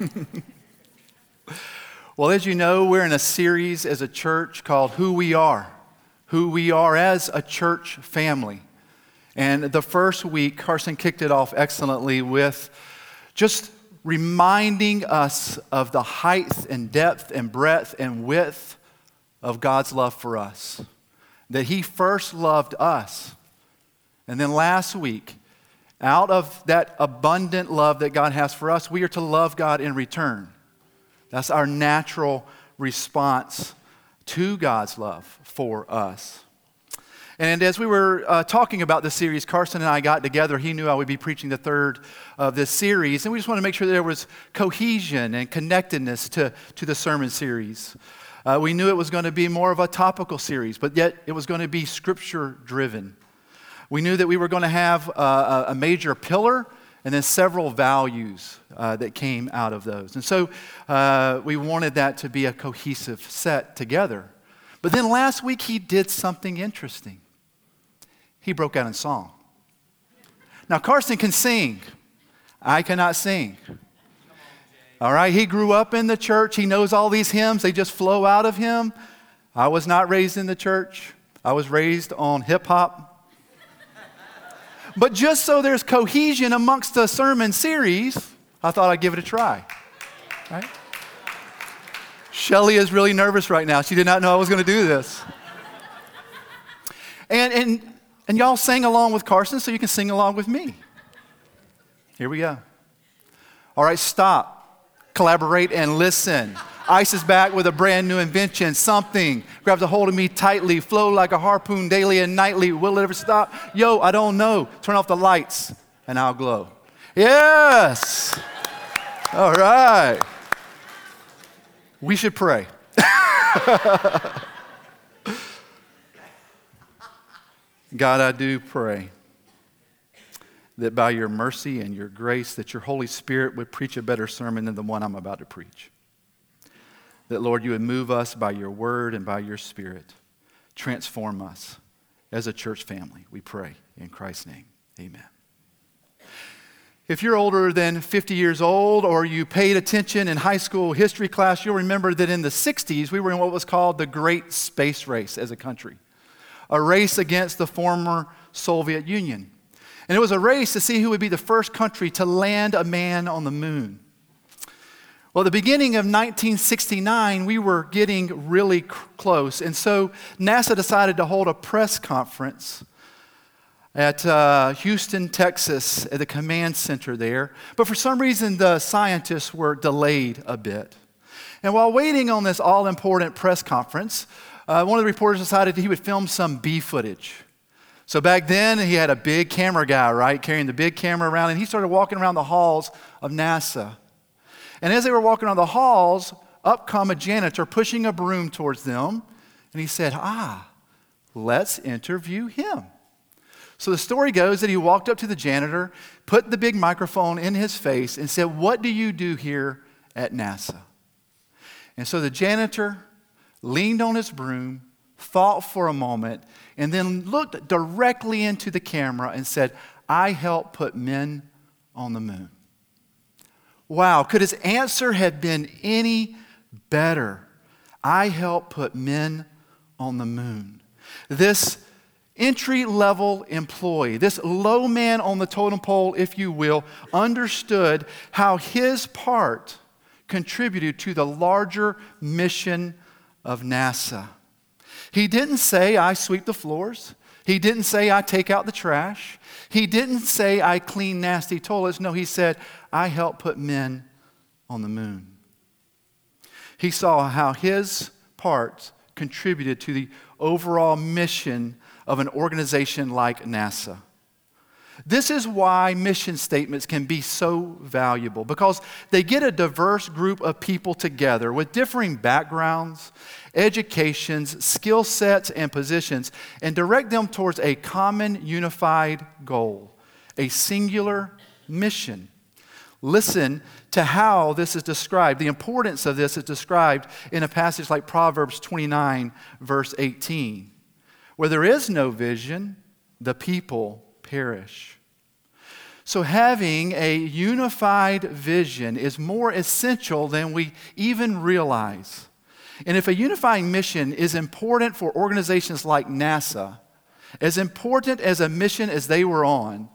well, as you know, we're in a series as a church called Who We Are, Who We Are as a Church Family. And the first week, Carson kicked it off excellently with just reminding us of the height and depth and breadth and width of God's love for us. That He first loved us. And then last week, out of that abundant love that God has for us, we are to love God in return. That's our natural response to God's love for us. And as we were uh, talking about this series, Carson and I got together. He knew I would be preaching the third of this series. And we just wanted to make sure there was cohesion and connectedness to, to the sermon series. Uh, we knew it was going to be more of a topical series, but yet it was going to be scripture driven. We knew that we were going to have uh, a major pillar and then several values uh, that came out of those. And so uh, we wanted that to be a cohesive set together. But then last week he did something interesting he broke out in song. Now, Carson can sing. I cannot sing. All right, he grew up in the church. He knows all these hymns, they just flow out of him. I was not raised in the church, I was raised on hip hop. But just so there's cohesion amongst the sermon series, I thought I'd give it a try. Right? Shelly is really nervous right now. She did not know I was going to do this. And, and and y'all sing along with Carson so you can sing along with me. Here we go. All right, stop, collaborate, and listen. Ice is back with a brand new invention. Something grabs a hold of me tightly, flow like a harpoon daily and nightly. Will it ever stop? Yo, I don't know. Turn off the lights and I'll glow. Yes. All right. We should pray. God, I do pray that by your mercy and your grace that your Holy Spirit would preach a better sermon than the one I'm about to preach. That, Lord, you would move us by your word and by your spirit. Transform us as a church family, we pray in Christ's name. Amen. If you're older than 50 years old or you paid attention in high school history class, you'll remember that in the 60s we were in what was called the Great Space Race as a country a race against the former Soviet Union. And it was a race to see who would be the first country to land a man on the moon. Well, at the beginning of 1969, we were getting really close. And so NASA decided to hold a press conference at uh, Houston, Texas, at the command center there. But for some reason, the scientists were delayed a bit. And while waiting on this all important press conference, uh, one of the reporters decided he would film some B footage. So back then, he had a big camera guy, right, carrying the big camera around, and he started walking around the halls of NASA. And as they were walking around the halls, up come a janitor pushing a broom towards them, and he said, Ah, let's interview him. So the story goes that he walked up to the janitor, put the big microphone in his face, and said, What do you do here at NASA? And so the janitor leaned on his broom, thought for a moment, and then looked directly into the camera and said, I help put men on the moon. Wow, could his answer have been any better? I help put men on the moon. This entry level employee, this low man on the totem pole, if you will, understood how his part contributed to the larger mission of NASA. He didn't say, I sweep the floors. He didn't say, I take out the trash. He didn't say, I clean nasty toilets. No, he said, I helped put men on the moon. He saw how his part contributed to the overall mission of an organization like NASA. This is why mission statements can be so valuable because they get a diverse group of people together with differing backgrounds, educations, skill sets, and positions and direct them towards a common unified goal, a singular mission. Listen to how this is described. The importance of this is described in a passage like Proverbs 29, verse 18. Where there is no vision, the people perish. So, having a unified vision is more essential than we even realize. And if a unifying mission is important for organizations like NASA, as important as a mission as they were on,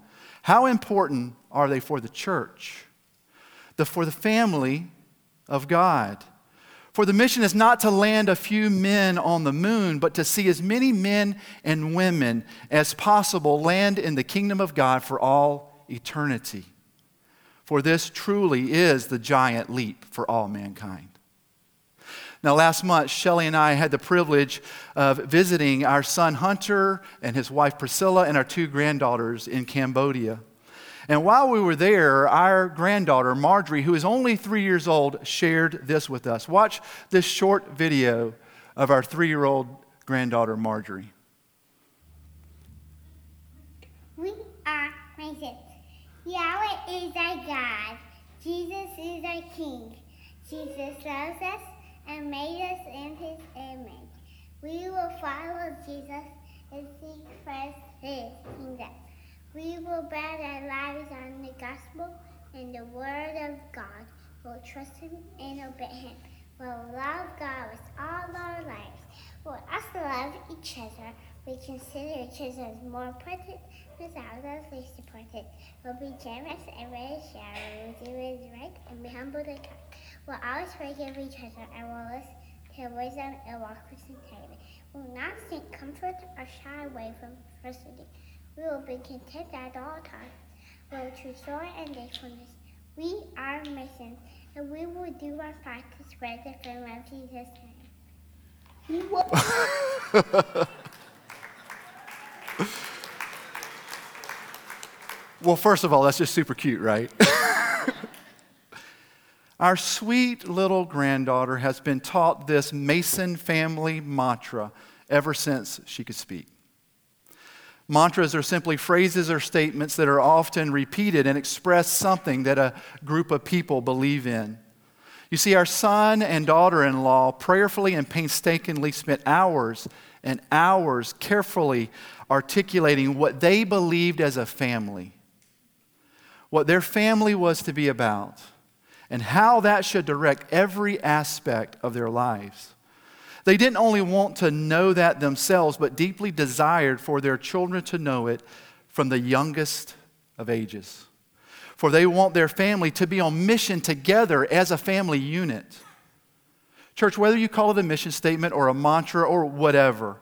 how important are they for the church, the, for the family of God? For the mission is not to land a few men on the moon, but to see as many men and women as possible land in the kingdom of God for all eternity. For this truly is the giant leap for all mankind. Now, last month, Shelly and I had the privilege of visiting our son Hunter and his wife Priscilla and our two granddaughters in Cambodia. And while we were there, our granddaughter, Marjorie, who is only three years old, shared this with us. Watch this short video of our three year old granddaughter, Marjorie. We are Mason. Yahweh is our God. Jesus is our King. Jesus loves us and made us in his image. We will follow Jesus and seek first his kingdom. We will bet our lives on the gospel and the word of God. We'll trust him and obey him. We'll love God with all our lives. We'll also love each other. We consider each other as more important without us we support it. We'll be generous and ready to share. We'll do what is right and be humble to kind. We'll always forgive each other and will listen to wisdom and walk with integrity. We will not seek comfort or shy away from adversity. We will be content at all times. We will choose joy and thankfulness. We are missions, and we will do our part to spread the fame of Jesus' name. well, first of all, that's just super cute, right? Our sweet little granddaughter has been taught this Mason family mantra ever since she could speak. Mantras are simply phrases or statements that are often repeated and express something that a group of people believe in. You see, our son and daughter in law prayerfully and painstakingly spent hours and hours carefully articulating what they believed as a family, what their family was to be about and how that should direct every aspect of their lives. They didn't only want to know that themselves, but deeply desired for their children to know it from the youngest of ages. For they want their family to be on mission together as a family unit. Church, whether you call it a mission statement or a mantra or whatever,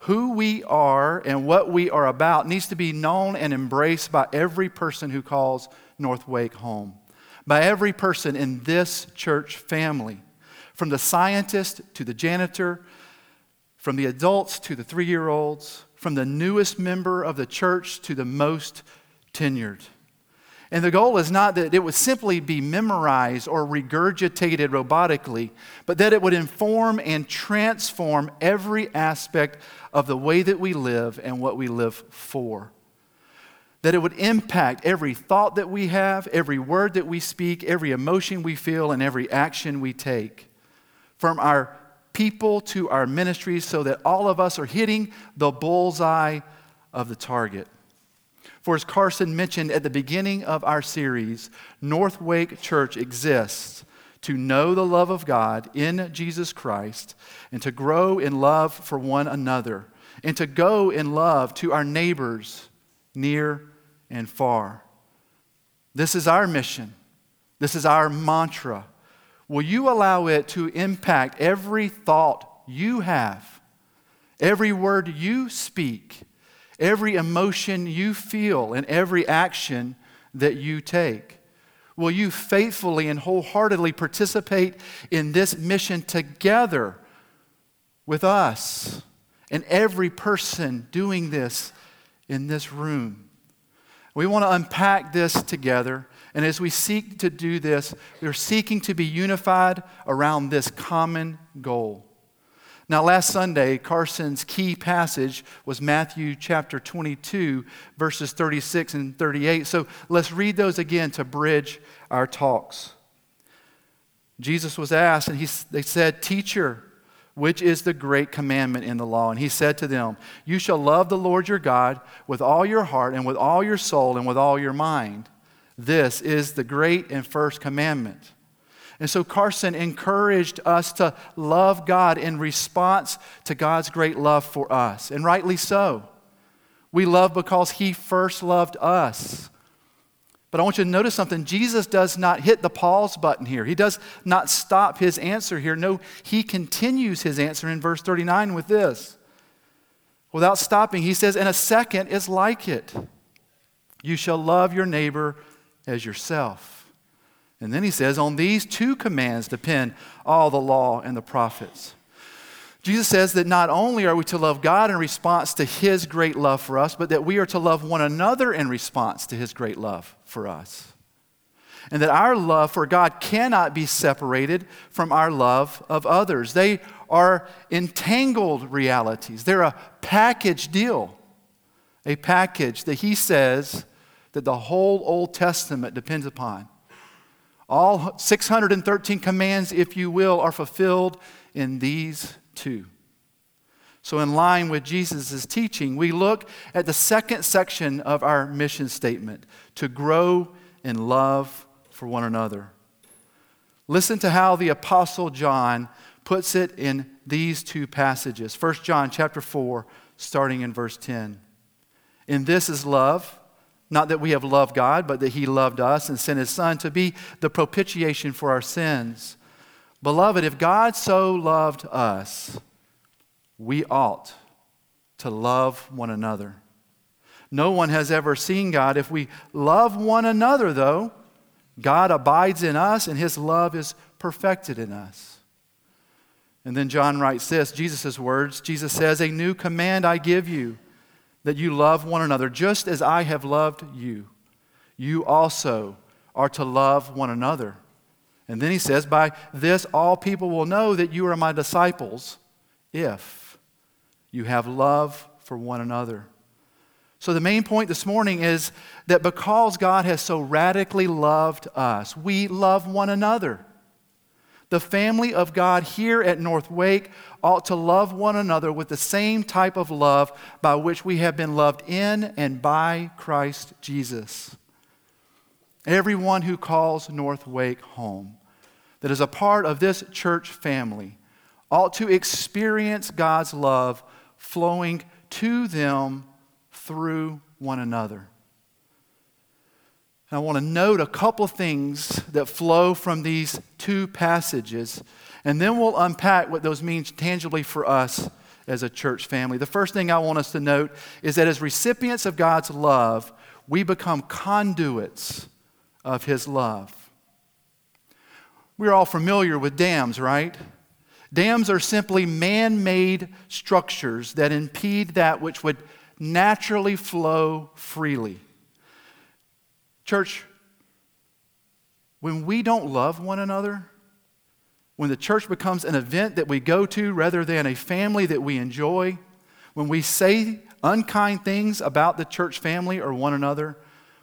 who we are and what we are about needs to be known and embraced by every person who calls North Wake home by every person in this church family, from the scientist to the janitor, from the adults to the three year olds, from the newest member of the church to the most tenured. And the goal is not that it would simply be memorized or regurgitated robotically, but that it would inform and transform every aspect of the way that we live and what we live for that it would impact every thought that we have, every word that we speak, every emotion we feel, and every action we take. From our people to our ministries, so that all of us are hitting the bullseye of the target. For as Carson mentioned at the beginning of our series, North Wake Church exists to know the love of God in Jesus Christ and to grow in love for one another and to go in love to our neighbors near and far. This is our mission. This is our mantra. Will you allow it to impact every thought you have, every word you speak, every emotion you feel, and every action that you take? Will you faithfully and wholeheartedly participate in this mission together with us and every person doing this in this room? We want to unpack this together. And as we seek to do this, we're seeking to be unified around this common goal. Now, last Sunday, Carson's key passage was Matthew chapter 22, verses 36 and 38. So let's read those again to bridge our talks. Jesus was asked, and he, they said, Teacher, which is the great commandment in the law. And he said to them, You shall love the Lord your God with all your heart and with all your soul and with all your mind. This is the great and first commandment. And so Carson encouraged us to love God in response to God's great love for us, and rightly so. We love because he first loved us. But I want you to notice something. Jesus does not hit the pause button here. He does not stop his answer here. No, he continues his answer in verse 39 with this. Without stopping, he says, And a second is like it. You shall love your neighbor as yourself. And then he says, On these two commands depend all the law and the prophets. Jesus says that not only are we to love God in response to his great love for us, but that we are to love one another in response to his great love for us. And that our love for God cannot be separated from our love of others. They are entangled realities, they're a package deal. A package that he says that the whole Old Testament depends upon. All 613 commands, if you will, are fulfilled in these 2. So, in line with Jesus' teaching, we look at the second section of our mission statement to grow in love for one another. Listen to how the apostle John puts it in these two passages. 1 John chapter 4 starting in verse 10. In this is love, not that we have loved God, but that he loved us and sent his son to be the propitiation for our sins. Beloved, if God so loved us, we ought to love one another. No one has ever seen God. If we love one another, though, God abides in us and his love is perfected in us. And then John writes this Jesus' words Jesus says, A new command I give you, that you love one another, just as I have loved you. You also are to love one another. And then he says, By this all people will know that you are my disciples if you have love for one another. So, the main point this morning is that because God has so radically loved us, we love one another. The family of God here at North Wake ought to love one another with the same type of love by which we have been loved in and by Christ Jesus. Everyone who calls North Wake home, that is a part of this church family, ought to experience God's love flowing to them through one another. I want to note a couple things that flow from these two passages, and then we'll unpack what those mean tangibly for us as a church family. The first thing I want us to note is that as recipients of God's love, we become conduits of his love. We're all familiar with dams, right? Dams are simply man made structures that impede that which would naturally flow freely. Church, when we don't love one another, when the church becomes an event that we go to rather than a family that we enjoy, when we say unkind things about the church family or one another,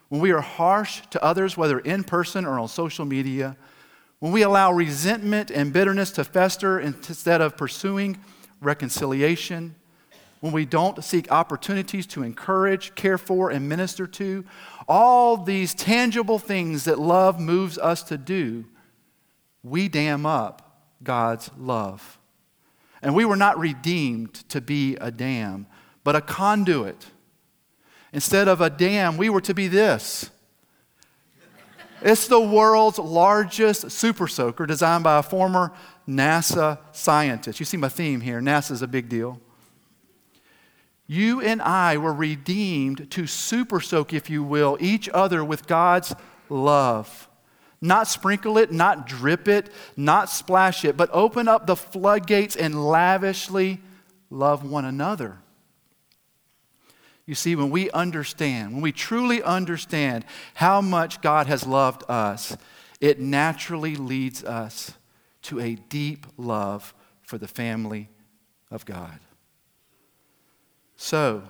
when we are harsh to others, whether in person or on social media, when we allow resentment and bitterness to fester instead of pursuing reconciliation, when we don't seek opportunities to encourage, care for, and minister to, all these tangible things that love moves us to do, we dam up God's love. And we were not redeemed to be a dam, but a conduit Instead of a dam, we were to be this. It's the world's largest super soaker designed by a former NASA scientist. You see my theme here. NASA's a big deal. You and I were redeemed to super soak, if you will, each other with God's love. Not sprinkle it, not drip it, not splash it, but open up the floodgates and lavishly love one another. You see, when we understand, when we truly understand how much God has loved us, it naturally leads us to a deep love for the family of God. So,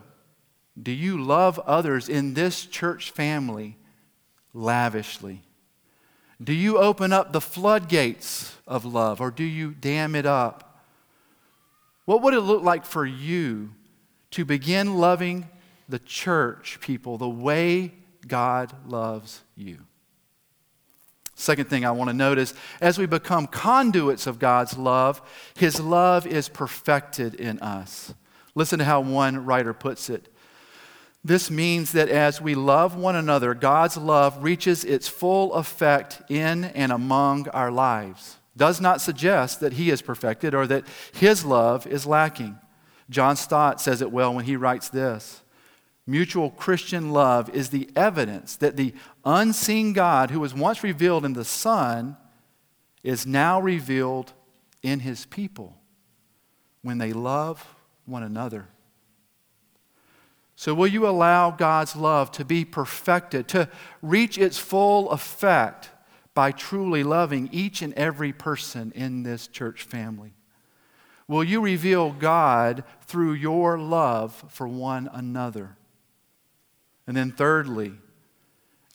do you love others in this church family lavishly? Do you open up the floodgates of love or do you dam it up? What would it look like for you to begin loving the church people the way God loves you? Second thing I want to notice as we become conduits of God's love, His love is perfected in us. Listen to how one writer puts it. This means that as we love one another, God's love reaches its full effect in and among our lives. Does not suggest that He is perfected or that His love is lacking. John Stott says it well when he writes this Mutual Christian love is the evidence that the unseen God who was once revealed in the Son is now revealed in His people when they love one another. So, will you allow God's love to be perfected, to reach its full effect by truly loving each and every person in this church family? Will you reveal God through your love for one another? And then, thirdly,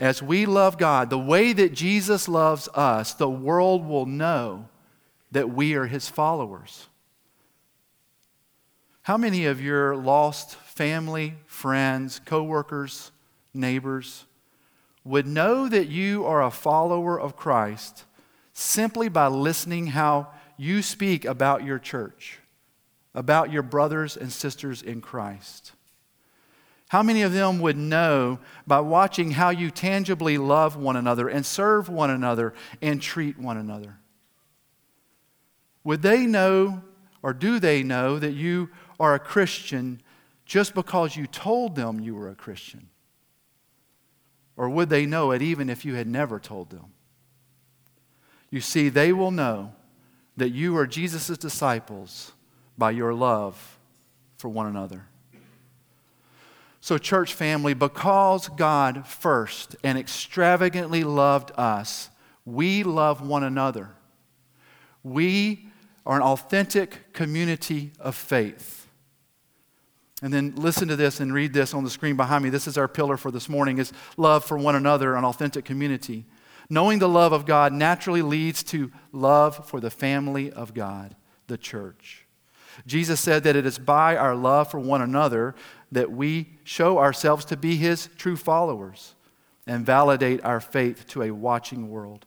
as we love God the way that Jesus loves us, the world will know that we are his followers. How many of your lost family, friends, coworkers, neighbors would know that you are a follower of Christ simply by listening how you speak about your church, about your brothers and sisters in Christ? How many of them would know by watching how you tangibly love one another and serve one another and treat one another? Would they know, or do they know, that you are a Christian just because you told them you were a Christian? Or would they know it even if you had never told them? You see, they will know that you are Jesus' disciples by your love for one another. So, church family, because God first and extravagantly loved us, we love one another. We are an authentic community of faith. And then listen to this and read this on the screen behind me. This is our pillar for this morning is love for one another, an authentic community. Knowing the love of God naturally leads to love for the family of God, the church. Jesus said that it is by our love for one another that we show ourselves to be his true followers and validate our faith to a watching world.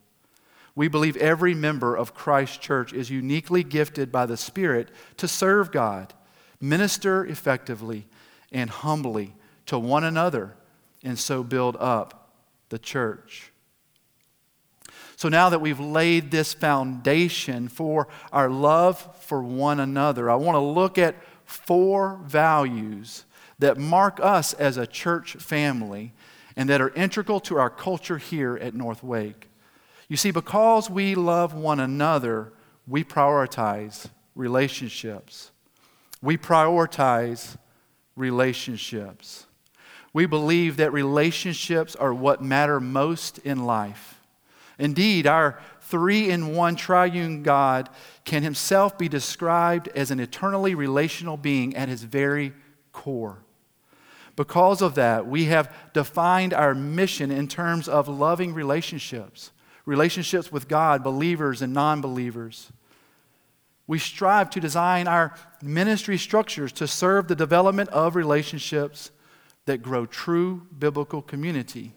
We believe every member of Christ's church is uniquely gifted by the Spirit to serve God, minister effectively, and humbly to one another, and so build up the church. So now that we've laid this foundation for our love for one another, I want to look at four values that mark us as a church family and that are integral to our culture here at North Wake. You see, because we love one another, we prioritize relationships. We prioritize relationships. We believe that relationships are what matter most in life. Indeed, our three in one triune God can himself be described as an eternally relational being at his very core. Because of that, we have defined our mission in terms of loving relationships, relationships with God, believers and non believers. We strive to design our ministry structures to serve the development of relationships that grow true biblical community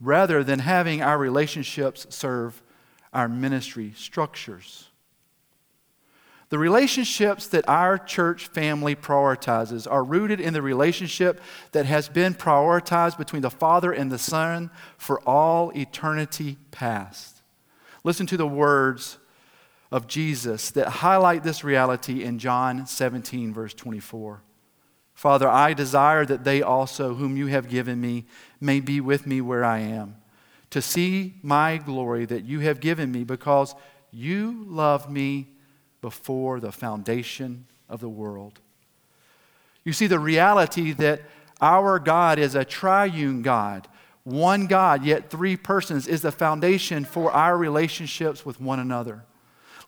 rather than having our relationships serve our ministry structures. The relationships that our church family prioritizes are rooted in the relationship that has been prioritized between the Father and the Son for all eternity past. Listen to the words of Jesus that highlight this reality in John 17, verse 24. Father, I desire that they also, whom you have given me, may be with me where I am, to see my glory that you have given me, because you loved me before the foundation of the world. You see, the reality that our God is a triune God, one God, yet three persons, is the foundation for our relationships with one another.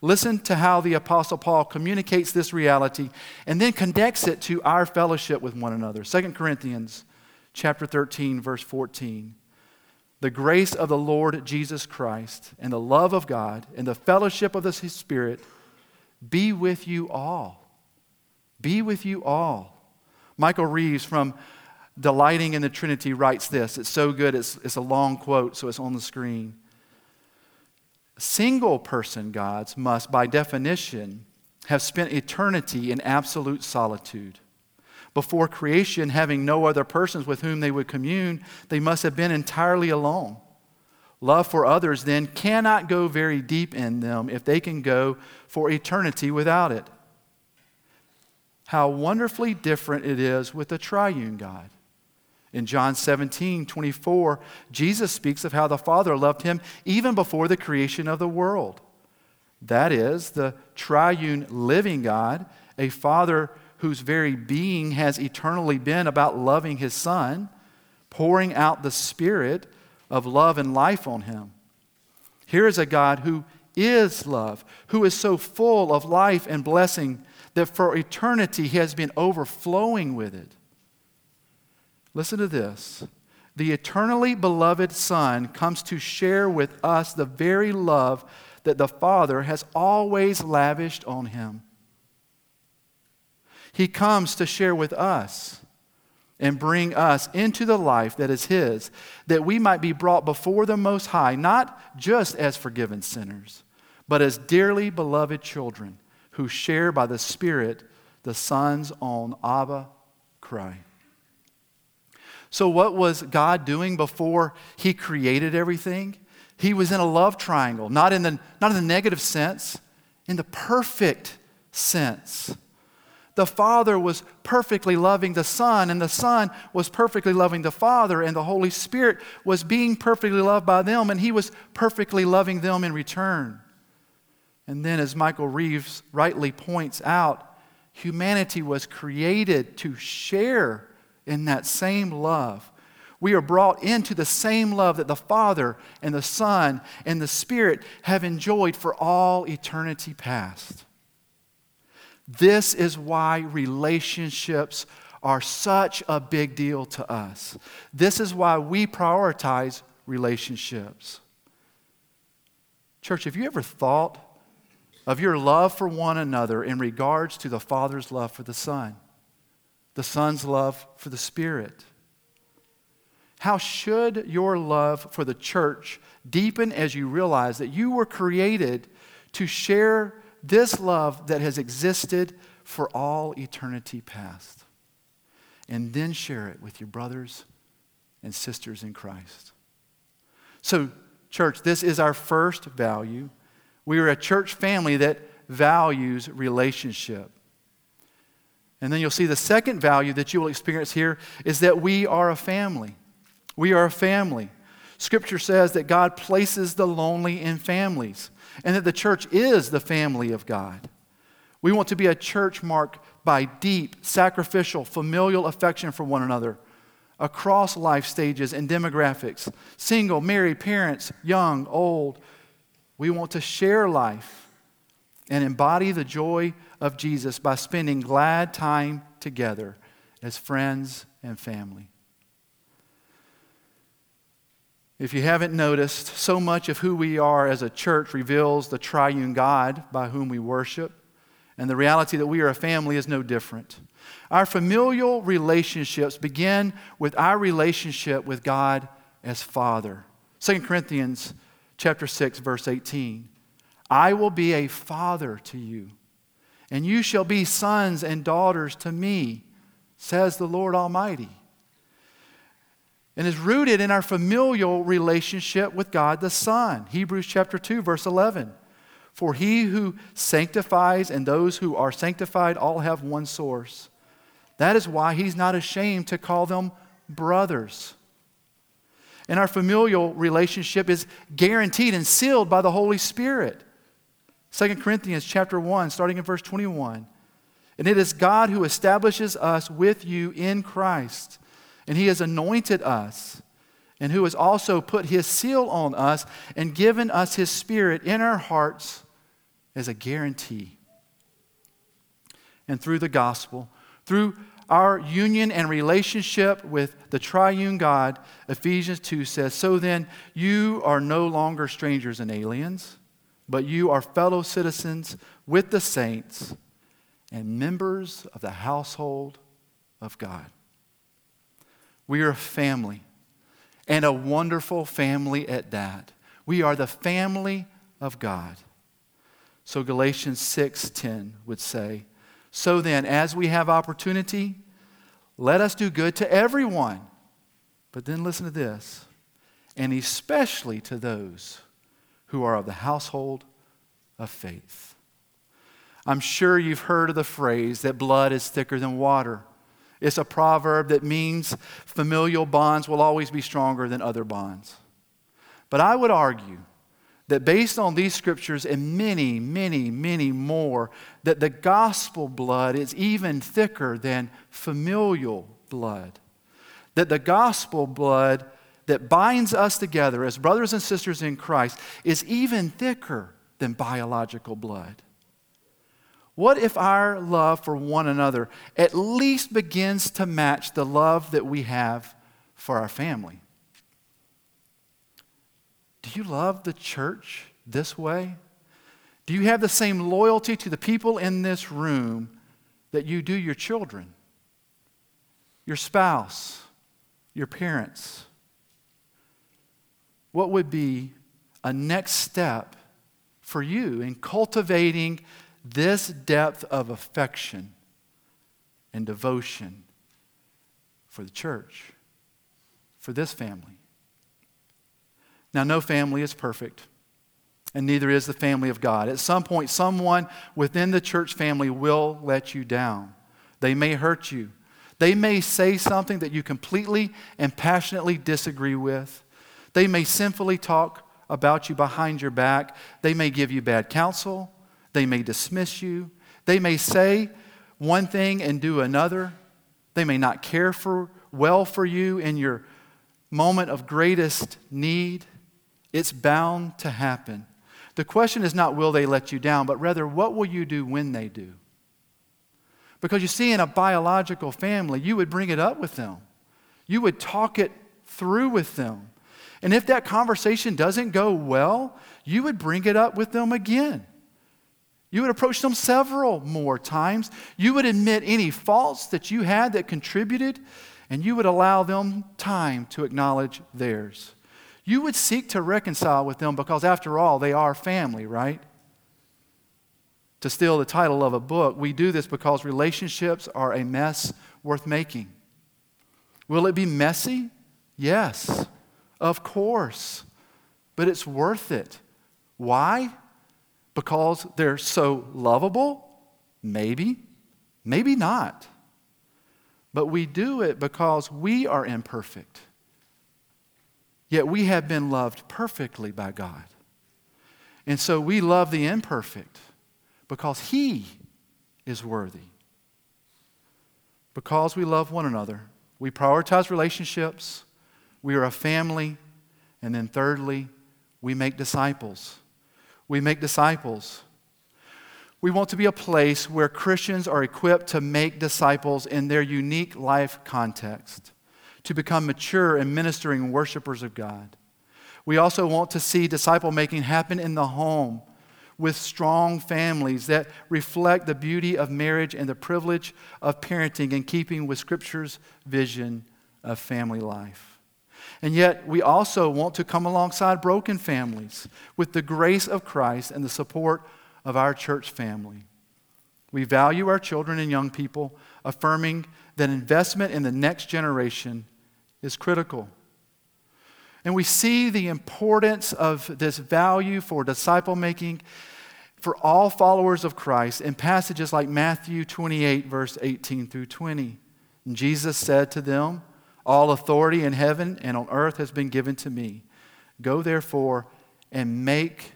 Listen to how the Apostle Paul communicates this reality and then connects it to our fellowship with one another. 2 Corinthians chapter 13, verse 14. The grace of the Lord Jesus Christ and the love of God and the fellowship of the Spirit be with you all. be with you all. Michael Reeves from Delighting in the Trinity writes this. It's so good, it's, it's a long quote, so it's on the screen. Single person gods must, by definition, have spent eternity in absolute solitude. Before creation, having no other persons with whom they would commune, they must have been entirely alone. Love for others then cannot go very deep in them if they can go for eternity without it. How wonderfully different it is with the triune God. In John 17, 24, Jesus speaks of how the Father loved him even before the creation of the world. That is, the triune living God, a Father whose very being has eternally been about loving his Son, pouring out the Spirit of love and life on him. Here is a God who is love, who is so full of life and blessing that for eternity he has been overflowing with it. Listen to this. The eternally beloved Son comes to share with us the very love that the Father has always lavished on him. He comes to share with us and bring us into the life that is His, that we might be brought before the Most High, not just as forgiven sinners, but as dearly beloved children who share by the Spirit the Son's own Abba cry. So, what was God doing before He created everything? He was in a love triangle, not in the, not in the negative sense, in the perfect sense. The Father was perfectly loving the Son, and the Son was perfectly loving the Father, and the Holy Spirit was being perfectly loved by them, and He was perfectly loving them in return. And then, as Michael Reeves rightly points out, humanity was created to share in that same love. We are brought into the same love that the Father and the Son and the Spirit have enjoyed for all eternity past. This is why relationships are such a big deal to us. This is why we prioritize relationships. Church, have you ever thought of your love for one another in regards to the Father's love for the Son, the Son's love for the Spirit? How should your love for the church deepen as you realize that you were created to share this love that has existed for all eternity past. And then share it with your brothers and sisters in Christ. So, church, this is our first value. We are a church family that values relationship. And then you'll see the second value that you will experience here is that we are a family. We are a family. Scripture says that God places the lonely in families and that the church is the family of God. We want to be a church marked by deep, sacrificial, familial affection for one another across life stages and demographics single, married, parents, young, old. We want to share life and embody the joy of Jesus by spending glad time together as friends and family. If you haven't noticed, so much of who we are as a church reveals the triune God by whom we worship. And the reality that we are a family is no different. Our familial relationships begin with our relationship with God as Father. 2 Corinthians chapter 6 verse 18. I will be a father to you, and you shall be sons and daughters to me, says the Lord Almighty and is rooted in our familial relationship with God the Son. Hebrews chapter 2 verse 11. For he who sanctifies and those who are sanctified all have one source. That is why he's not ashamed to call them brothers. And our familial relationship is guaranteed and sealed by the Holy Spirit. 2 Corinthians chapter 1 starting in verse 21. And it is God who establishes us with you in Christ and he has anointed us, and who has also put his seal on us and given us his spirit in our hearts as a guarantee. And through the gospel, through our union and relationship with the triune God, Ephesians 2 says, So then, you are no longer strangers and aliens, but you are fellow citizens with the saints and members of the household of God. We are a family, and a wonderful family at that. We are the family of God. So Galatians 6:10 would say, "So then, as we have opportunity, let us do good to everyone." But then listen to this, and especially to those who are of the household of faith. I'm sure you've heard of the phrase that blood is thicker than water. It's a proverb that means familial bonds will always be stronger than other bonds. But I would argue that based on these scriptures and many, many, many more, that the gospel blood is even thicker than familial blood. That the gospel blood that binds us together as brothers and sisters in Christ is even thicker than biological blood. What if our love for one another at least begins to match the love that we have for our family? Do you love the church this way? Do you have the same loyalty to the people in this room that you do your children, your spouse, your parents? What would be a next step for you in cultivating this depth of affection and devotion for the church, for this family. Now, no family is perfect, and neither is the family of God. At some point, someone within the church family will let you down. They may hurt you. They may say something that you completely and passionately disagree with. They may sinfully talk about you behind your back. They may give you bad counsel. They may dismiss you. They may say one thing and do another. They may not care for well for you in your moment of greatest need. It's bound to happen. The question is not will they let you down, but rather what will you do when they do? Because you see, in a biological family, you would bring it up with them. You would talk it through with them. And if that conversation doesn't go well, you would bring it up with them again. You would approach them several more times. You would admit any faults that you had that contributed, and you would allow them time to acknowledge theirs. You would seek to reconcile with them because, after all, they are family, right? To steal the title of a book, we do this because relationships are a mess worth making. Will it be messy? Yes, of course. But it's worth it. Why? Because they're so lovable? Maybe. Maybe not. But we do it because we are imperfect. Yet we have been loved perfectly by God. And so we love the imperfect because He is worthy. Because we love one another, we prioritize relationships, we are a family, and then thirdly, we make disciples we make disciples. We want to be a place where Christians are equipped to make disciples in their unique life context, to become mature and ministering worshipers of God. We also want to see disciple making happen in the home with strong families that reflect the beauty of marriage and the privilege of parenting in keeping with Scripture's vision of family life. And yet, we also want to come alongside broken families with the grace of Christ and the support of our church family. We value our children and young people, affirming that investment in the next generation is critical. And we see the importance of this value for disciple making for all followers of Christ in passages like Matthew 28, verse 18 through 20. And Jesus said to them, all authority in heaven and on earth has been given to me. Go therefore and make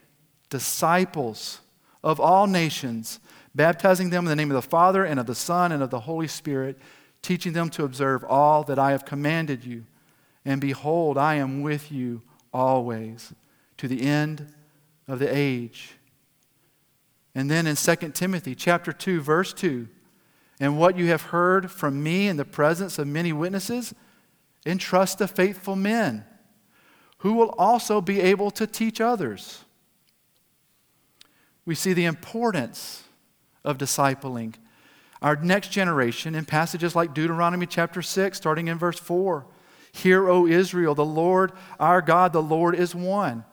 disciples of all nations, baptizing them in the name of the Father and of the Son and of the Holy Spirit, teaching them to observe all that I have commanded you. And behold, I am with you always to the end of the age. And then in 2 Timothy chapter 2 verse 2, and what you have heard from me in the presence of many witnesses, entrust to faithful men who will also be able to teach others. We see the importance of discipling our next generation in passages like Deuteronomy chapter 6, starting in verse 4. Hear, O Israel, the Lord our God, the Lord is one.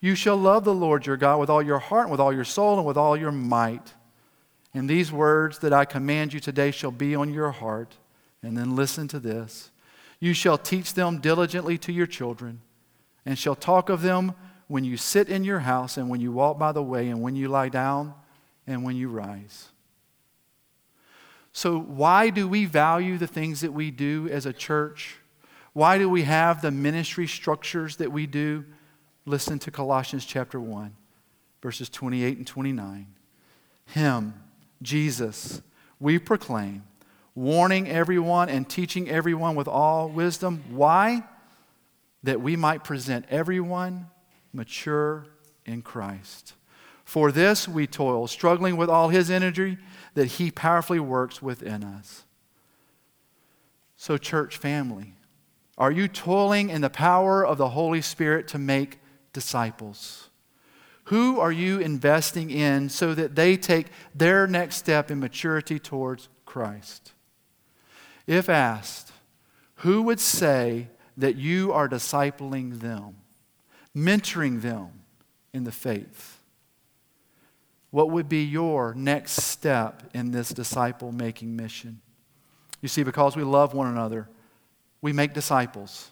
You shall love the Lord your God with all your heart, and with all your soul, and with all your might. And these words that I command you today shall be on your heart. And then listen to this You shall teach them diligently to your children, and shall talk of them when you sit in your house, and when you walk by the way, and when you lie down, and when you rise. So, why do we value the things that we do as a church? Why do we have the ministry structures that we do? Listen to Colossians chapter 1, verses 28 and 29. Him, Jesus, we proclaim, warning everyone and teaching everyone with all wisdom. Why? That we might present everyone mature in Christ. For this we toil, struggling with all his energy that he powerfully works within us. So, church family, are you toiling in the power of the Holy Spirit to make disciples? Who are you investing in so that they take their next step in maturity towards Christ? If asked, who would say that you are discipling them, mentoring them in the faith? What would be your next step in this disciple making mission? You see, because we love one another, we make disciples.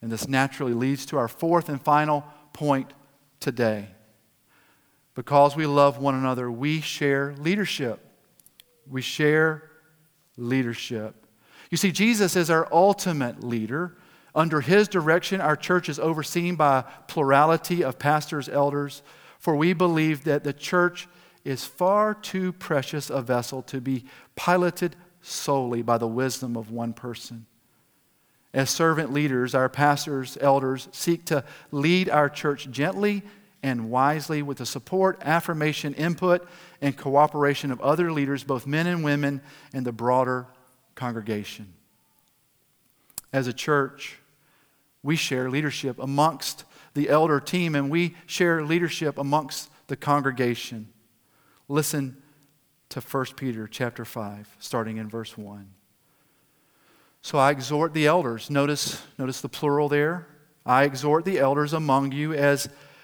And this naturally leads to our fourth and final point today. Because we love one another, we share leadership. We share leadership. You see, Jesus is our ultimate leader. Under his direction, our church is overseen by a plurality of pastors, elders, for we believe that the church is far too precious a vessel to be piloted solely by the wisdom of one person. As servant leaders, our pastors, elders seek to lead our church gently and wisely with the support, affirmation, input, and cooperation of other leaders, both men and women, in the broader congregation. As a church, we share leadership amongst the elder team and we share leadership amongst the congregation. Listen to 1 Peter chapter 5 starting in verse 1. So I exhort the elders. Notice, notice the plural there. I exhort the elders among you as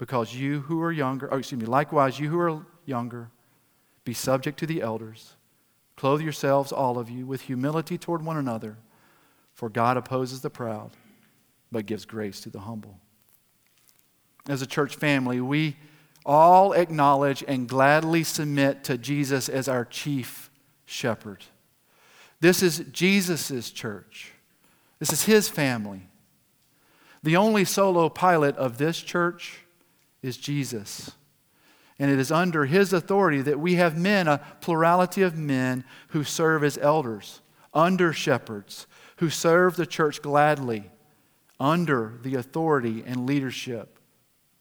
Because you who are younger, oh, excuse me, likewise, you who are younger, be subject to the elders. Clothe yourselves, all of you, with humility toward one another. For God opposes the proud, but gives grace to the humble. As a church family, we all acknowledge and gladly submit to Jesus as our chief shepherd. This is Jesus' church. This is his family. The only solo pilot of this church is Jesus. And it is under his authority that we have men, a plurality of men who serve as elders, under shepherds, who serve the church gladly, under the authority and leadership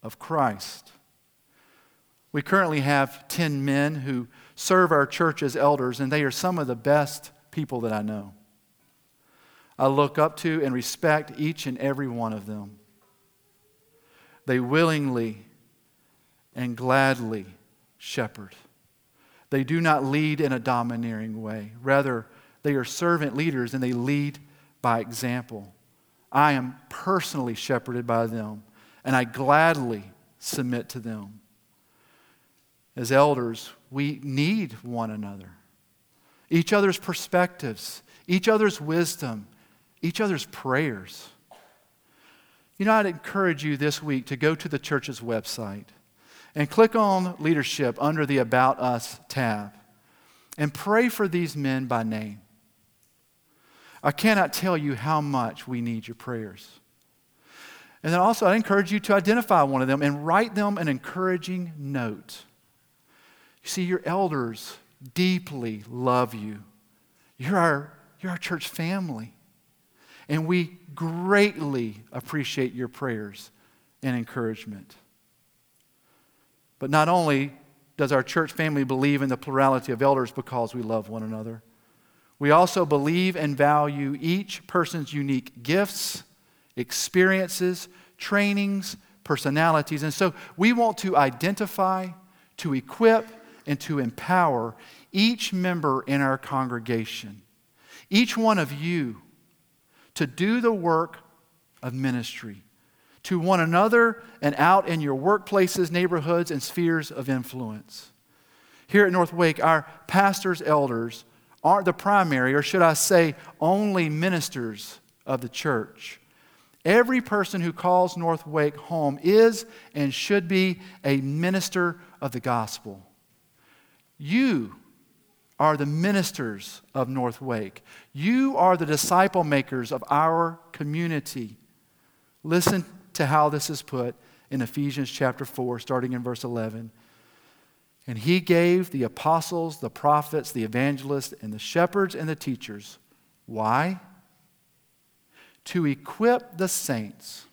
of Christ. We currently have 10 men who serve our church as elders, and they are some of the best people that I know. I look up to and respect each and every one of them. They willingly and gladly shepherd. They do not lead in a domineering way. Rather, they are servant leaders and they lead by example. I am personally shepherded by them, and I gladly submit to them. As elders, we need one another each other's perspectives, each other's wisdom, each other's prayers. You know, I'd encourage you this week to go to the church's website and click on leadership under the About Us tab and pray for these men by name. I cannot tell you how much we need your prayers. And then also, I encourage you to identify one of them and write them an encouraging note. You see, your elders deeply love you You're our, you're our church family. And we greatly appreciate your prayers and encouragement. But not only does our church family believe in the plurality of elders because we love one another, we also believe and value each person's unique gifts, experiences, trainings, personalities. And so we want to identify, to equip, and to empower each member in our congregation, each one of you, to do the work of ministry to one another and out in your workplaces, neighborhoods, and spheres of influence. Here at North Wake, our pastors, elders aren't the primary, or should I say, only ministers of the church. Every person who calls North Wake home is and should be a minister of the gospel. You are the ministers of North Wake. You are the disciple makers of our community. Listen to how this is put in Ephesians chapter 4, starting in verse 11. And he gave the apostles, the prophets, the evangelists, and the shepherds and the teachers. Why? To equip the saints,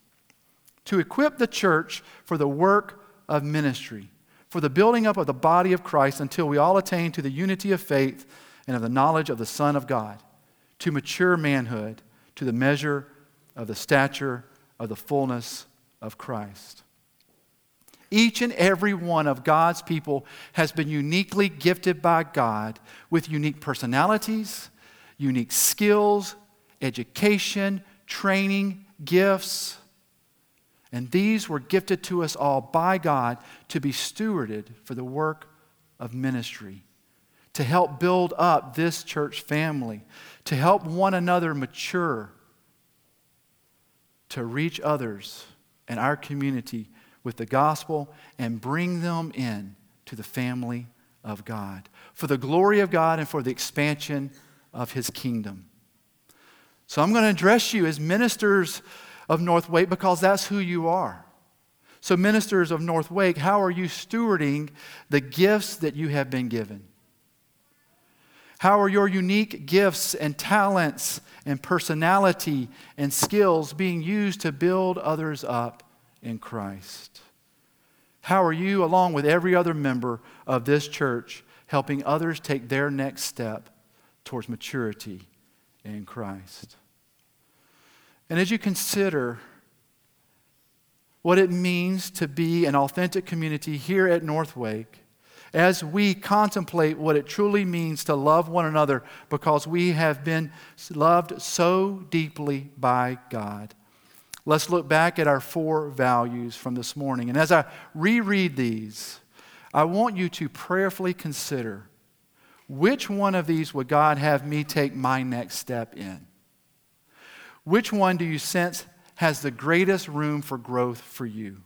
to equip the church for the work of ministry, for the building up of the body of Christ until we all attain to the unity of faith and of the knowledge of the Son of God, to mature manhood, to the measure of the stature of the fullness of Christ. Each and every one of God's people has been uniquely gifted by God with unique personalities, unique skills, education, training, gifts. And these were gifted to us all by God to be stewarded for the work of ministry, to help build up this church family, to help one another mature to reach others in our community with the gospel and bring them in to the family of God for the glory of God and for the expansion of his kingdom. So I'm going to address you as ministers of North Wake because that's who you are. So, ministers of North Wake, how are you stewarding the gifts that you have been given? How are your unique gifts and talents and personality and skills being used to build others up in Christ? How are you, along with every other member of this church, helping others take their next step towards maturity in Christ? And as you consider what it means to be an authentic community here at North Wake, as we contemplate what it truly means to love one another because we have been loved so deeply by God. Let's look back at our four values from this morning. And as I reread these, I want you to prayerfully consider which one of these would God have me take my next step in? Which one do you sense has the greatest room for growth for you?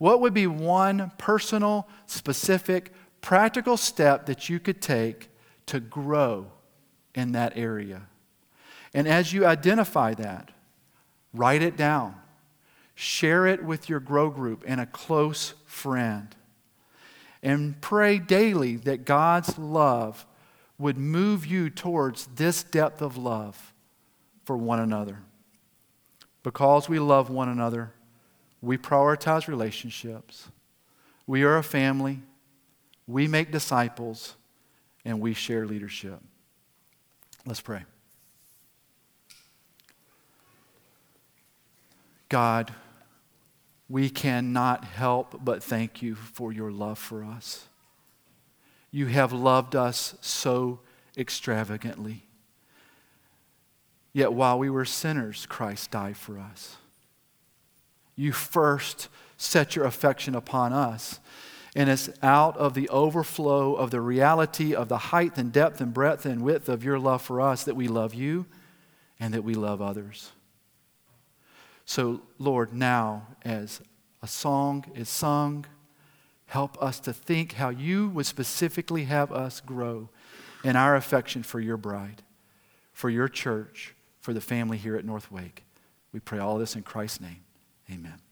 What would be one personal, specific, practical step that you could take to grow in that area? And as you identify that, write it down. Share it with your grow group and a close friend. And pray daily that God's love would move you towards this depth of love for one another. Because we love one another, we prioritize relationships. We are a family. We make disciples. And we share leadership. Let's pray. God, we cannot help but thank you for your love for us. You have loved us so extravagantly. Yet while we were sinners, Christ died for us you first set your affection upon us. And it's out of the overflow of the reality of the height and depth and breadth and width of your love for us that we love you and that we love others. So, Lord, now as a song is sung, help us to think how you would specifically have us grow in our affection for your bride, for your church, for the family here at North Wake. We pray all this in Christ's name. Amen.